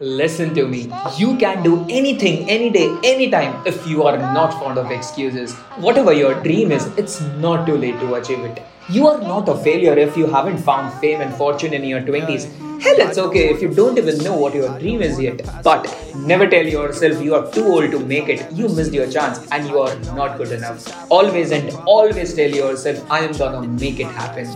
Listen to me. You can do anything, any day, anytime if you are not fond of excuses. Whatever your dream is, it's not too late to achieve it. You are not a failure if you haven't found fame and fortune in your 20s. Hell, it's okay if you don't even know what your dream is yet. But never tell yourself you are too old to make it. You missed your chance and you are not good enough. Always and always tell yourself, I am gonna make it happen.